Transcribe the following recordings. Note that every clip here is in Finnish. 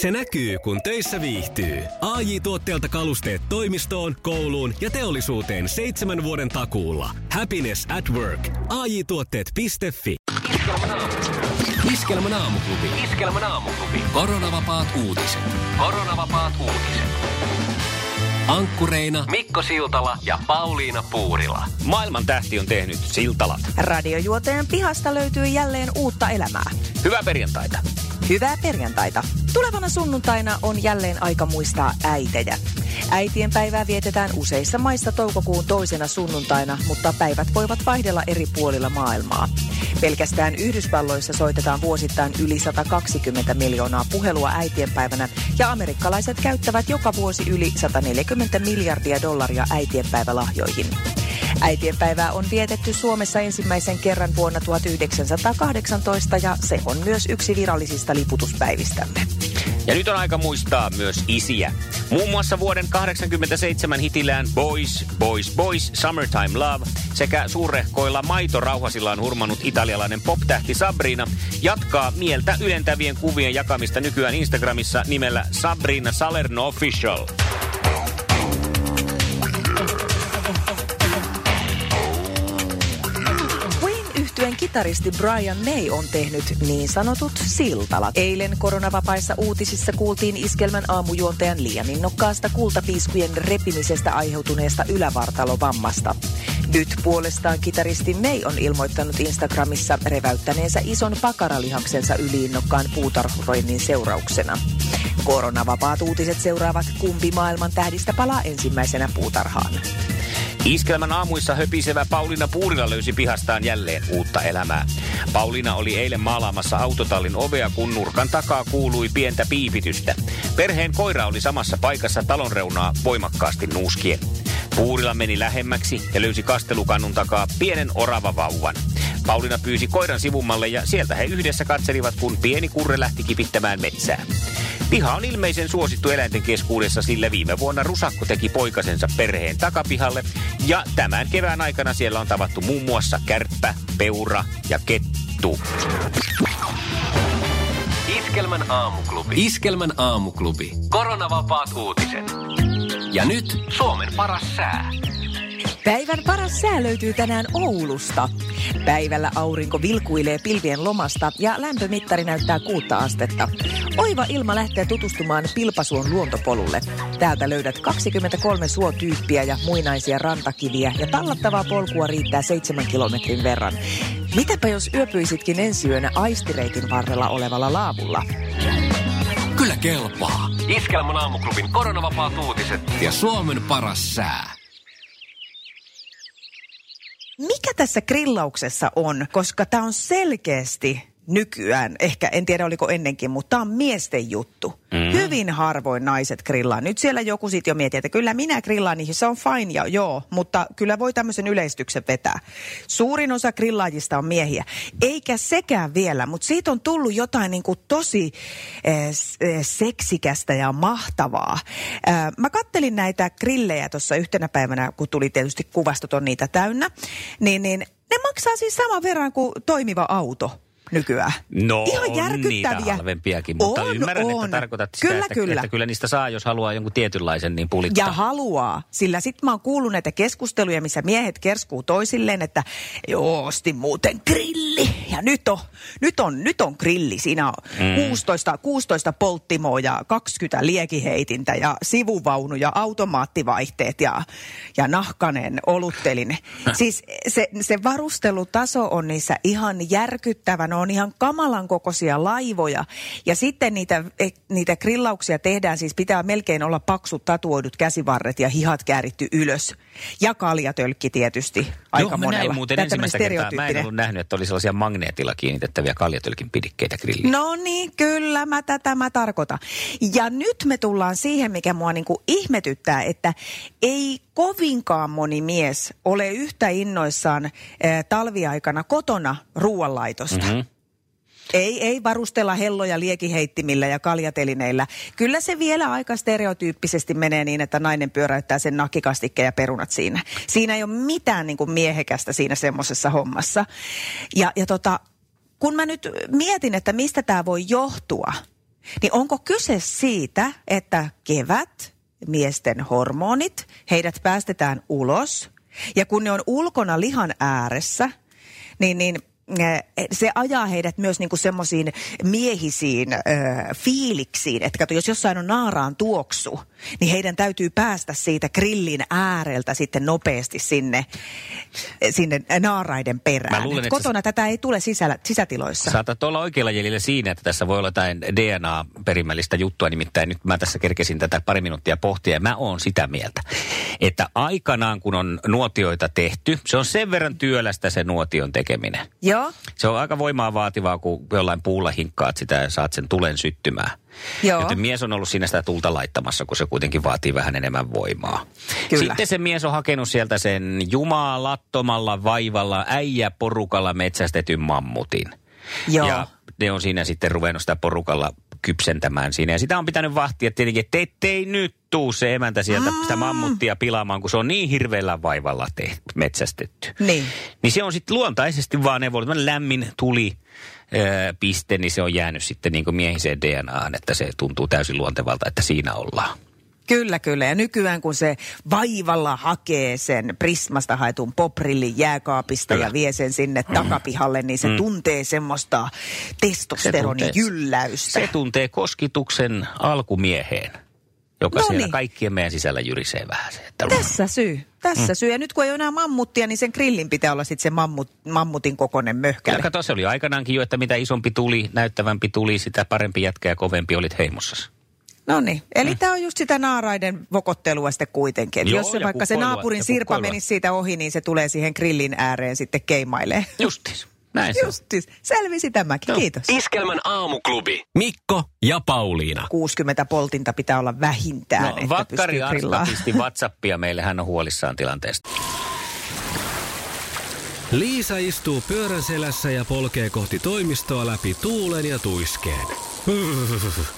Se näkyy, kun töissä viihtyy. ai tuotteelta kalusteet toimistoon, kouluun ja teollisuuteen seitsemän vuoden takuulla. Happiness at work. ai tuotteetfi Iskelmän aamuklubi. Iskelmän aamuklubi. Koronavapaat uutiset. Koronavapaat uutiset. Ankkureina Mikko Siltala ja Pauliina Puurila. Maailman tähti on tehnyt siltalat. Radiojuoteen pihasta löytyy jälleen uutta elämää. Hyvää perjantaita. Hyvää perjantaita. Tulevana sunnuntaina on jälleen aika muistaa äitejä. Äitien päivää vietetään useissa maissa toukokuun toisena sunnuntaina, mutta päivät voivat vaihdella eri puolilla maailmaa. Pelkästään Yhdysvalloissa soitetaan vuosittain yli 120 miljoonaa puhelua äitienpäivänä ja amerikkalaiset käyttävät joka vuosi yli 140 miljardia dollaria äitienpäivälahjoihin. Äitienpäivää on vietetty Suomessa ensimmäisen kerran vuonna 1918 ja se on myös yksi virallisista liputuspäivistämme. Ja nyt on aika muistaa myös isiä. Muun muassa vuoden 87 hitillään Boys, Boys, Boys, Summertime Love sekä suurehkoilla maitorauhasillaan hurmannut italialainen pop-tähti Sabrina jatkaa mieltä ylentävien kuvien jakamista nykyään Instagramissa nimellä Sabrina Salerno Official. Yhtyeen kitaristi Brian May on tehnyt niin sanotut siltalat. Eilen koronavapaissa uutisissa kuultiin iskelmän aamujuontajan liian innokkaasta kultapiiskujen repimisestä aiheutuneesta ylävartalovammasta. Nyt puolestaan kitaristi May on ilmoittanut Instagramissa reväyttäneensä ison pakaralihaksensa yliinnokkaan puutarhuroinnin seurauksena. Koronavapaat uutiset seuraavat, kumpi maailman tähdistä palaa ensimmäisenä puutarhaan. Iskelmän aamuissa höpisevä Pauliina Puurila löysi pihastaan jälleen uutta elämää. Pauliina oli eilen maalaamassa autotallin ovea, kun nurkan takaa kuului pientä piipitystä. Perheen koira oli samassa paikassa talon reunaa voimakkaasti nuuskien. Puurila meni lähemmäksi ja löysi kastelukannun takaa pienen orava vauvan. Pauliina pyysi koiran sivummalle ja sieltä he yhdessä katselivat, kun pieni kurre lähti kipittämään metsää. Piha on ilmeisen suosittu eläinten keskuudessa, sillä viime vuonna Rusakko teki poikasensa perheen takapihalle. Ja tämän kevään aikana siellä on tavattu muun muassa kärppä, peura ja kettu. Iskelmän aamuklubi. Iskelmän aamuklubi. Koronavapaat uutiset. Ja nyt Suomen paras sää. Päivän paras sää löytyy tänään Oulusta. Päivällä aurinko vilkuilee pilvien lomasta ja lämpömittari näyttää kuutta astetta. Oiva ilma lähtee tutustumaan Pilpasuon luontopolulle. Täältä löydät 23 suotyyppiä ja muinaisia rantakiviä ja tallattavaa polkua riittää 7 kilometrin verran. Mitäpä jos yöpyisitkin ensi yönä aistireitin varrella olevalla laavulla? Kyllä kelpaa. Iskelmän aamuklubin koronavapaat uutiset ja Suomen paras sää. Mikä tässä grillauksessa on, koska tämä on selkeästi nykyään, ehkä en tiedä oliko ennenkin, mutta tämä on miesten juttu. Mm. Hyvin harvoin naiset grillaa. Nyt siellä joku sitten jo miettii, että kyllä minä grillaan, niin se on fine ja joo, mutta kyllä voi tämmöisen yleistyksen vetää. Suurin osa grillaajista on miehiä. Eikä sekään vielä, mutta siitä on tullut jotain niin kuin tosi eh, seksikästä ja mahtavaa. Eh, mä kattelin näitä grillejä tuossa yhtenä päivänä, kun tuli tietysti kuvastot on niitä täynnä, niin, niin ne maksaa siis saman verran kuin toimiva auto nykyään. No Ihan järkyttäviä. niitä halvempiakin, mutta on, ymmärrän, on. että tarkoitat sitä, kyllä, että, kyllä. että kyllä niistä saa, jos haluaa jonkun tietynlaisen, niin pulittaa. Ja haluaa, sillä sitten mä oon kuullut näitä keskusteluja, missä miehet kerskuu toisilleen, että joo, ostin muuten grilli. Ja nyt on, nyt on, nyt on grilli. Siinä on mm. 16, 16 polttimoa ja 20 liekiheitintä ja sivuvaunu ja automaattivaihteet ja, ja nahkanen oluttelin. siis se, se varustelutaso on niissä ihan järkyttävän on ihan kamalan kokoisia laivoja. Ja sitten niitä, e, niitä grillauksia tehdään, siis pitää melkein olla paksut tatuoidut käsivarret ja hihat kääritty ylös. Ja kaljatölkki tietysti aika Joo, monella. Näin muuten ensimmäistä kertaa. Mä en ollut nähnyt, että oli sellaisia magneetilla kiinnitettäviä kaljatölkin pidikkeitä grilliin. No niin, kyllä mä tätä mä tarkoitan. Ja nyt me tullaan siihen, mikä mua niinku ihmetyttää, että ei kovinkaan moni mies ole yhtä innoissaan äh, talviaikana kotona ruoanlaitosta. Mm-hmm. Ei, ei varustella helloja liekiheittimillä ja kaljatelineillä. Kyllä se vielä aika stereotyyppisesti menee niin, että nainen pyöräyttää sen nakkikastikkeen ja perunat siinä. Siinä ei ole mitään niin kuin miehekästä siinä semmoisessa hommassa. Ja, ja tota, kun mä nyt mietin, että mistä tämä voi johtua, niin onko kyse siitä, että kevät, miesten hormonit, heidät päästetään ulos, ja kun ne on ulkona lihan ääressä, niin, niin se ajaa heidät myös niinku semmoisiin miehisiin ö, fiiliksiin, että kato, jos jossain on naaraan tuoksu, niin heidän täytyy päästä siitä grillin ääreltä sitten nopeasti sinne, sinne naaraiden perään. luulen, Kotona sä... tätä ei tule sisällä, sisätiloissa. Saatat olla oikealla jäljellä siinä, että tässä voi olla jotain DNA-perimällistä juttua, nimittäin nyt mä tässä kerkesin tätä pari minuuttia pohtia, ja mä oon sitä mieltä, että aikanaan kun on nuotioita tehty, se on sen verran työlästä se nuotion tekeminen. Joo Joo. Se on aika voimaa vaativaa, kun jollain puulla hinkkaat sitä ja saat sen tulen syttymään. Joo. Joten mies on ollut siinä sitä tulta laittamassa, kun se kuitenkin vaatii vähän enemmän voimaa. Kyllä. Sitten se mies on hakenut sieltä sen jumalattomalla vaivalla äijä porukalla metsästetyn mammutin. Joo. Ja ne on siinä sitten ruvennut sitä porukalla kypsentämään siinä. Ja sitä on pitänyt vahtia tietenkin, että ettei nyt tuu se emäntä sieltä mm. sitä mammuttia pilaamaan, kun se on niin hirveällä vaivalla tehty, metsästetty. Niin. Niin se on sitten luontaisesti vaan ne lämmin tuli piste, niin se on jäänyt sitten niin kuin miehiseen DNAan, että se tuntuu täysin luontevalta, että siinä ollaan. Kyllä, kyllä. Ja nykyään kun se vaivalla hakee sen Prismasta haetun poprillin jääkaapista kyllä. ja vie sen sinne mm. takapihalle, niin se mm. tuntee semmoista testosteronijylläystä. Se, se tuntee koskituksen alkumieheen joka Noniin. siellä kaikkien meidän sisällä jyrisee vähän se. Että... Tässä syy, tässä mm. syy. Ja nyt kun ei ole enää mammuttia, niin sen grillin pitää olla sitten se mammut, mammutin kokoinen möhkäle. Kato, se oli aikanaankin jo, että mitä isompi tuli, näyttävämpi tuli, sitä parempi jätkä ja kovempi olit heimossasi. No niin, eli mm. tämä on just sitä naaraiden vokottelua sitten kuitenkin. Joo, jos se vaikka se naapurin sirpa menisi siitä ohi, niin se tulee siihen grillin ääreen sitten keimailee. Justis. Näin se Justis. Selvisi tämäkin, no. kiitos. Iskelmän aamuklubi. Mikko ja Pauliina. 60 poltinta pitää olla vähintään, no, että Vakkari pisti Whatsappia meille, hän on huolissaan tilanteesta. Liisa istuu pyörän selässä ja polkee kohti toimistoa läpi tuulen ja tuiskeen.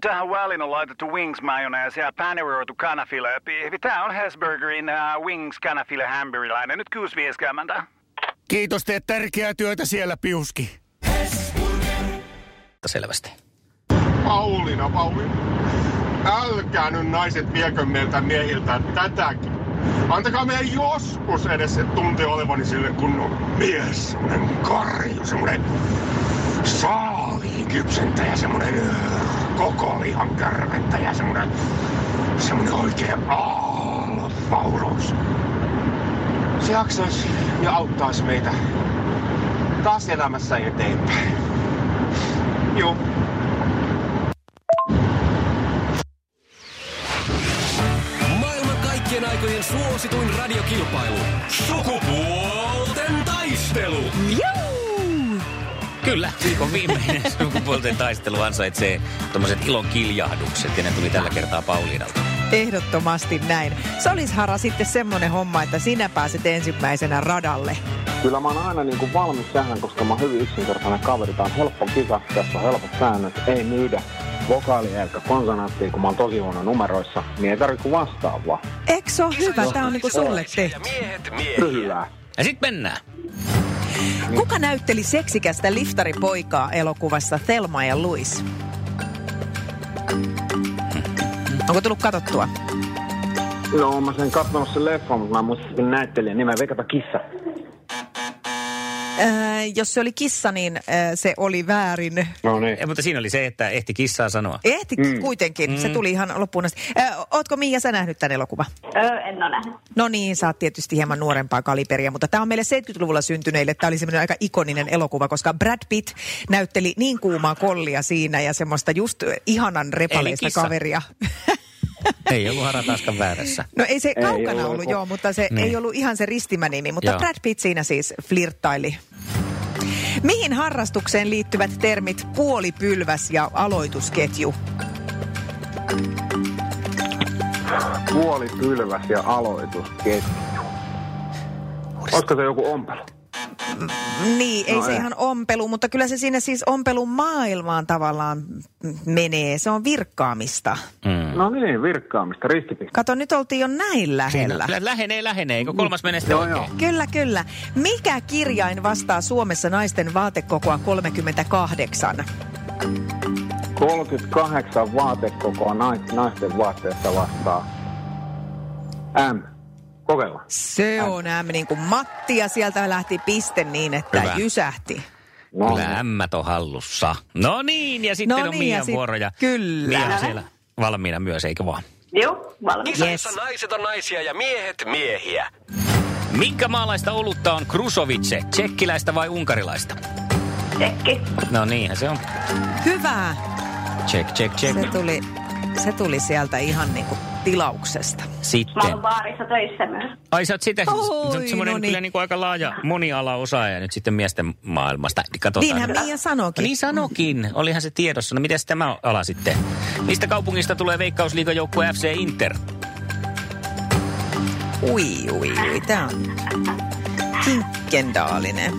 Tähän väliin on laitettu wings mayonnaise ja paneroitu kanafila. Tämä on Hesburgerin uh, wings kanafila hamburilainen. Nyt kuusi Kiitos, teet tärkeää työtä siellä, Piuski selvästi. Pauliina, Pauliina. Älkää nyt naiset viekö meiltä miehiltä tätäkin. Antakaa meidän joskus edes se tunte olevani sille kunnon mies. Semmonen karju, semmonen saaliin kypsentäjä, semmonen koko lihan kärventäjä, semmonen, semmonen oikea aallofaurus. Se jaksaisi ja auttaisi meitä taas elämässä eteenpäin. Joo. Maailman kaikkien aikojen suosituin radiokilpailu. Sukupuolten taistelu. Joo! Kyllä, viikon viimeinen sukupuolten taistelu ansaitsee tuommoiset ilon kiljahdukset ja ne tuli tällä kertaa Pauliinalta. Ehdottomasti näin. Se olisi Hara sitten semmoinen homma, että sinä pääset ensimmäisenä radalle. Kyllä mä oon aina niin kuin valmis tähän, koska mä oon hyvin yksinkertainen kaveri. Tää on helppo kisa, tässä on helpot säännöt, ei myydä vokaalia eikä konsonanttia, kun mä oon tosi huono numeroissa, niin ei tarvitse vastaa vaan. Eikö se ole hyvä? Tää on niinku sulle tehty. Kyllä. Ja sit mennään. Kuka näytteli seksikästä liftaripoikaa elokuvassa Thelma ja Louis? Onko tullut katottua? Joo, mä sen katsonut sen leffan, mutta mä muistin näyttelijän nimen Vekata Kissa. Äh, jos se oli kissa, niin äh, se oli väärin. No niin. Ja, mutta siinä oli se, että ehti kissaa sanoa. Ehti mm. kuitenkin. Mm. Se tuli ihan loppuun asti. Äh, ootko Miia sä nähnyt tämän elokuvan? Öö, en ole nähnyt. No niin, sä oot tietysti hieman nuorempaa kaliberia, mutta tämä on meille 70-luvulla syntyneille. Tämä oli semmoinen aika ikoninen elokuva, koska Brad Pitt näytteli niin kuumaa kollia siinä ja semmoista just ihanan repaleista kaveria. ei ollut Harataskan väärässä. No ei se ei kaukana ollut, ollut, joo, mutta se niin. ei ollut ihan se ristimänimi. Mutta joo. Brad Pitt siinä siis flirttaili. Mihin harrastukseen liittyvät termit puolipylväs ja aloitusketju? puolipylväs ja aloitusketju. Olisiko se joku ompelu? Niin, ei No se ei. ihan ompelu, mutta kyllä se sinne siis ompelun maailmaan tavallaan menee. Se on virkkaamista. Mm. No niin, virkkaamista, ristipiste. Kato, nyt oltiin jo näin lähellä. Lä- Lähenee, lähenee. Eikö kolmas menee sitten Joo, oikein? joo. Kyllä, kyllä. Mikä kirjain vastaa Suomessa naisten vaatekokoa 38? 38 vaatekokoa nais- naisten vaatteesta vastaa. M. Kokeillaan. Se on M niin kuin Matti ja sieltä lähti piste niin, että Hyvä. jysähti. No, Kyllä ämmät on hallussa. No niin, ja sitten No on niin, Mian ja sit- vuoro. Ja kyllä. Mia on siellä valmiina myös, eikö vaan? Joo, valmis. Kisassa naiset on naisia ja miehet miehiä. Minkä maalaista olutta on Krusovice? Tsekkiläistä vai unkarilaista? Tsekki. No niinhän se on. Hyvä. Check, check, check. Se tuli, se tuli sieltä ihan niin kuin tilauksesta. Mä Sitten. oon baarissa töissä myös. Ai sä oot sitä, Oi, semmoinen no niin. kyllä niin kuin aika laaja moniala osaaja nyt sitten miesten maailmasta. Katsotaan. Niinhän Mia sanoikin. No niin sanokin. Olihan se tiedossa. No miten tämä ala sitten? Mistä kaupungista tulee Veikkausliigan joukkue FC Inter? Ui, ui, ui. Tää on kinkkendaalinen.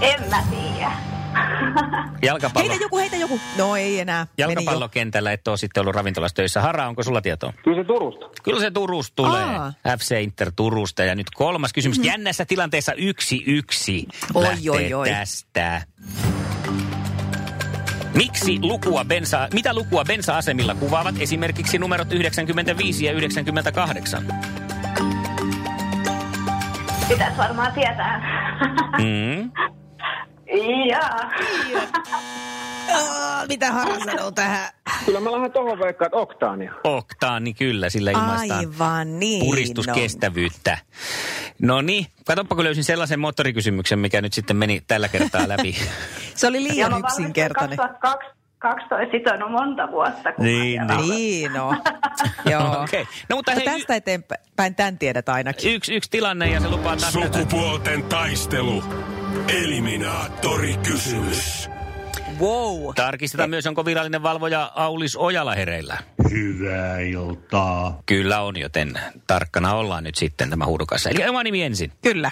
En mä tiedä. Jalkapallo. Heitä joku, heitä joku. No ei enää. Jalkapallokentällä et ole sitten ollut ravintolassa töissä. Hara, onko sulla tietoa? Kyllä se Turusta. Kyllä se Turusta tulee. Aa. FC Inter Turusta. Ja nyt kolmas kysymys. Mm-hmm. Jännässä tilanteessa yksi yksi Oi, lähtee oi, oi. tästä. Miksi lukua bensa, mitä lukua bensa-asemilla kuvaavat esimerkiksi numerot 95 ja 98? Pitäis varmaan tietää. Mm. Jaa. Aa, mitä Hara sanoo tähän? Kyllä mä lähden tohon veikkaan, että oktaania. Oktaani kyllä, sillä ilmaistaan Aivan niin. puristuskestävyyttä. No niin, katsoppa kun löysin sellaisen moottorikysymyksen, mikä nyt sitten meni tällä kertaa läpi. Se oli Ja liian valmistuin yksinkertainen. 2012 sitonut monta vuotta. kun Niin, siellä Niin, no. Joo. Okei. Okay. No mutta hei, tästä eteenpäin tämän tiedät ainakin. yksi, yksi tilanne ja se lupaa. Sukupuolten taistelu. Eliminaattori kysymys. Wow. Tarkistetaan myös, onko virallinen valvoja Aulis Ojala hereillä. Hyvää iltaa. Kyllä on, joten tarkkana ollaan nyt sitten tämä huudukassa. Eli oma nimi ensin. Kyllä.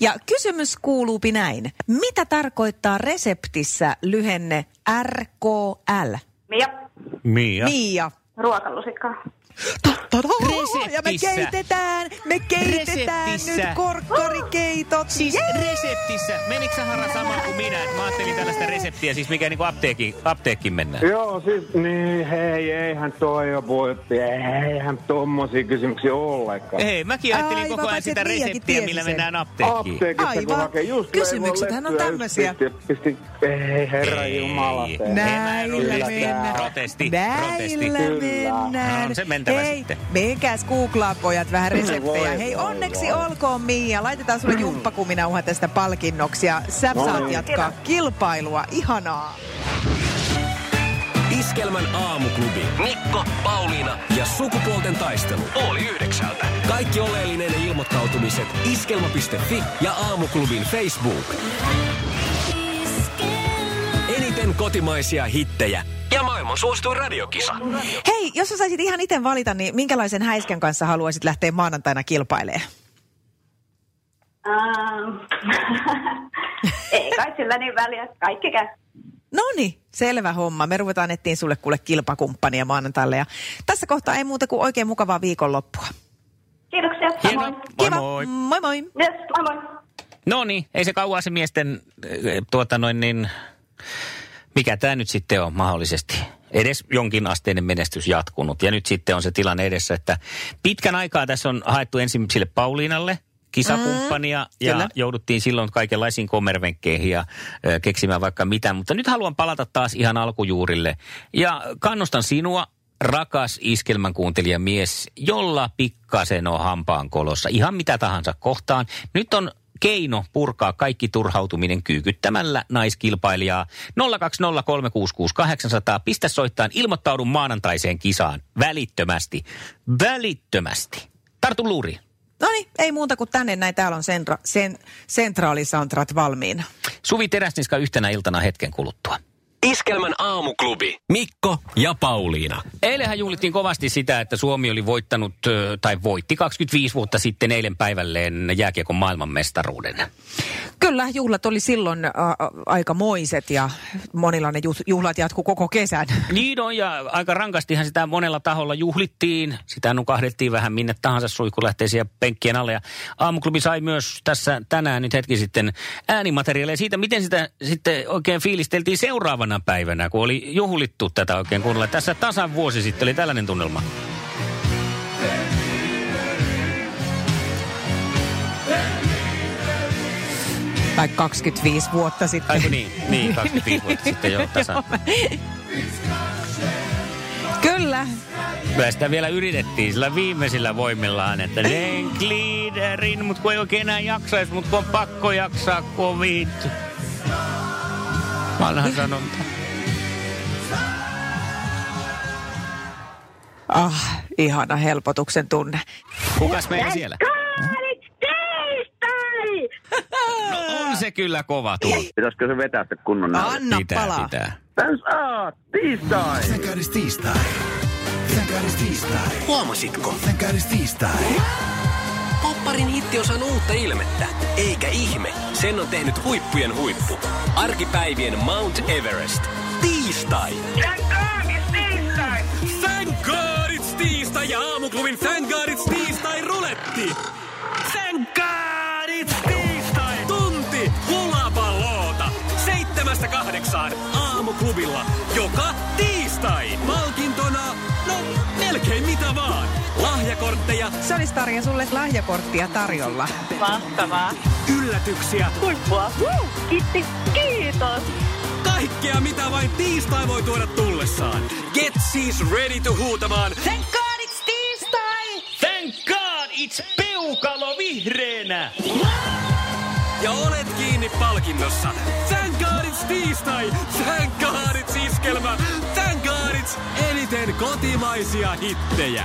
Ja kysymys kuuluupi näin. Mitä tarkoittaa reseptissä lyhenne RKL? Mia, Mia. Mia. ruokalusikkaa. Totta, ja me Reseptissä. keitetään, me keitetään Reseptissä. nyt korkkarikeitot. Siis Jee! reseptissä. Menikö sä Hara sama kuin minä? Mä ajattelin tällaista reseptiä, siis mikä niinku apteekki, apteekkiin mennään. Joo, siis niin, hei, eihän toi voi, eihän tommosia kysymyksiä ollenkaan. Ei, mäkin ajattelin Aivan, koko ajan sitä reseptiä, millä sen. mennään apteekkiin. Apteekista kun Aivan. hakee just Kysymyksethän on tämmöisiä. Pisti, ei herra jumala. Näillä Protesti, mennään. protesti, protesti. Näillä mennään. No, se mentävä Hei, sitten. menkääs googlaa pojat vähän reseptejä. Voi, Hei, voi, onneksi voi. olkoon Mia. Laitetaan sulle jumppakuminauha tästä palkinnoksi ja sä No saat niin. jatkaa kilpailua. Ihanaa. Iskelmän aamuklubi. Mikko, Pauliina ja sukupuolten taistelu. Oli yhdeksältä. Kaikki oleellinen ilmoittautumiset iskelma.fi ja aamuklubin Facebook. Eniten kotimaisia hittejä ja maailman suosituin radiokisa. Hei, jos sä saisit ihan itse valita, niin minkälaisen häiskän kanssa haluaisit lähteä maanantaina kilpailemaan? Ähm. Ei kai sillä niin väliä. Kaikki käy. No niin, selvä homma. Me ruvetaan etsiä sulle kuule kilpakumppania maanantaille. Ja tässä kohtaa ei muuta kuin oikein mukavaa viikonloppua. Kiitoksia. Hienoa. Moi Kiva. moi. Moi moi. Yes, moi moi. No niin, ei se kauan se miesten, eh, tuota noin niin, mikä tämä nyt sitten on mahdollisesti. Edes jonkin asteinen menestys jatkunut. Ja nyt sitten on se tilanne edessä, että pitkän aikaa tässä on haettu ensin sille Pauliinalle kisakumppania mm, ja kyllä. jouduttiin silloin kaikenlaisiin kommervenkkeihin ja ö, keksimään vaikka mitä. Mutta nyt haluan palata taas ihan alkujuurille ja kannustan sinua rakas iskelmän kuuntelija mies, jolla pikkasen on hampaan kolossa, ihan mitä tahansa kohtaan. Nyt on keino purkaa kaikki turhautuminen kyykyttämällä naiskilpailijaa 020366800. Pistä soittaan, ilmoittaudun maanantaiseen kisaan välittömästi. Välittömästi. Tartu luuriin. No niin, ei muuta kuin tänne näin. Täällä on sentra, sen, sentraalisoundtrack valmiina. Suvi Teräsniska yhtenä iltana hetken kuluttua. Iskelmän aamuklubi. Mikko ja Pauliina. Eilenhän juhlittiin kovasti sitä, että Suomi oli voittanut, tai voitti 25 vuotta sitten eilen päivälleen jääkiekon maailmanmestaruuden. Kyllä, juhlat oli silloin ä, aika moiset ja monilla ne juh- juhlat jatku koko kesän. Niin on, ja aika rankastihan sitä monella taholla juhlittiin. Sitä nukahdettiin vähän minne tahansa suihkulähteisiä penkkien alle. Ja aamuklubi sai myös tässä tänään nyt hetki sitten äänimateriaalia siitä, miten sitä sitten oikein fiilisteltiin seuraavana päivänä, kun oli juhlittu tätä oikein kunnolla. Tässä tasan vuosi sitten oli tällainen tunnelma. Tai 25 vuotta sitten. Aiku niin, niin 25 vuotta sitten jo tasan. Kyllä. Kyllä sitä vielä yritettiin sillä viimeisillä voimillaan, että den gliderin, mutta kun ei oikein enää jaksaisi, mutta kun on pakko jaksaa, kun on viitty. Vanha sanonta. Ah, ihana helpotuksen tunne. Kukas meillä siellä? No on se kyllä kova tuo. Pitäisikö se vetää se kunnon näyte? Anna Pitää, palaa. pitää. Täys A, tiistai! Tänkääris tiistai. Tänkääris tiistai. Huomasitko? Tänkääris tiistai. Popparin hitti on saanut uutta ilmettä. Eikä ihme, sen on tehnyt huippujen huippu. Arkipäivien Mount Everest. Tiistai. Thank God it's tiistai ja aamuklubin Thank God it's tiistai ruletti. Thank God it's tiistai. Tunti hulapaloota. Seitsemästä kahdeksaan aamuklubilla. Joka tiistai. Palkintona, no melkein mitä vaan. Lahjakortteja, Se olisi Tarja sulle lahjakorttia tarjolla. Mahtavaa. yllätyksiä, Huippua. Woo, kiitti. Kiitos. kaikkea mitä vain tiistai voi tuoda tullessaan. Get siis ready to huutamaan Thank God it's tiistai! Thank God it's peukalo vihreänä! ja olet kiinni palkinnossa. Thank God it's tiistai! Thank God it's iskelmä! Thank God it's eniten kotimaisia hittejä.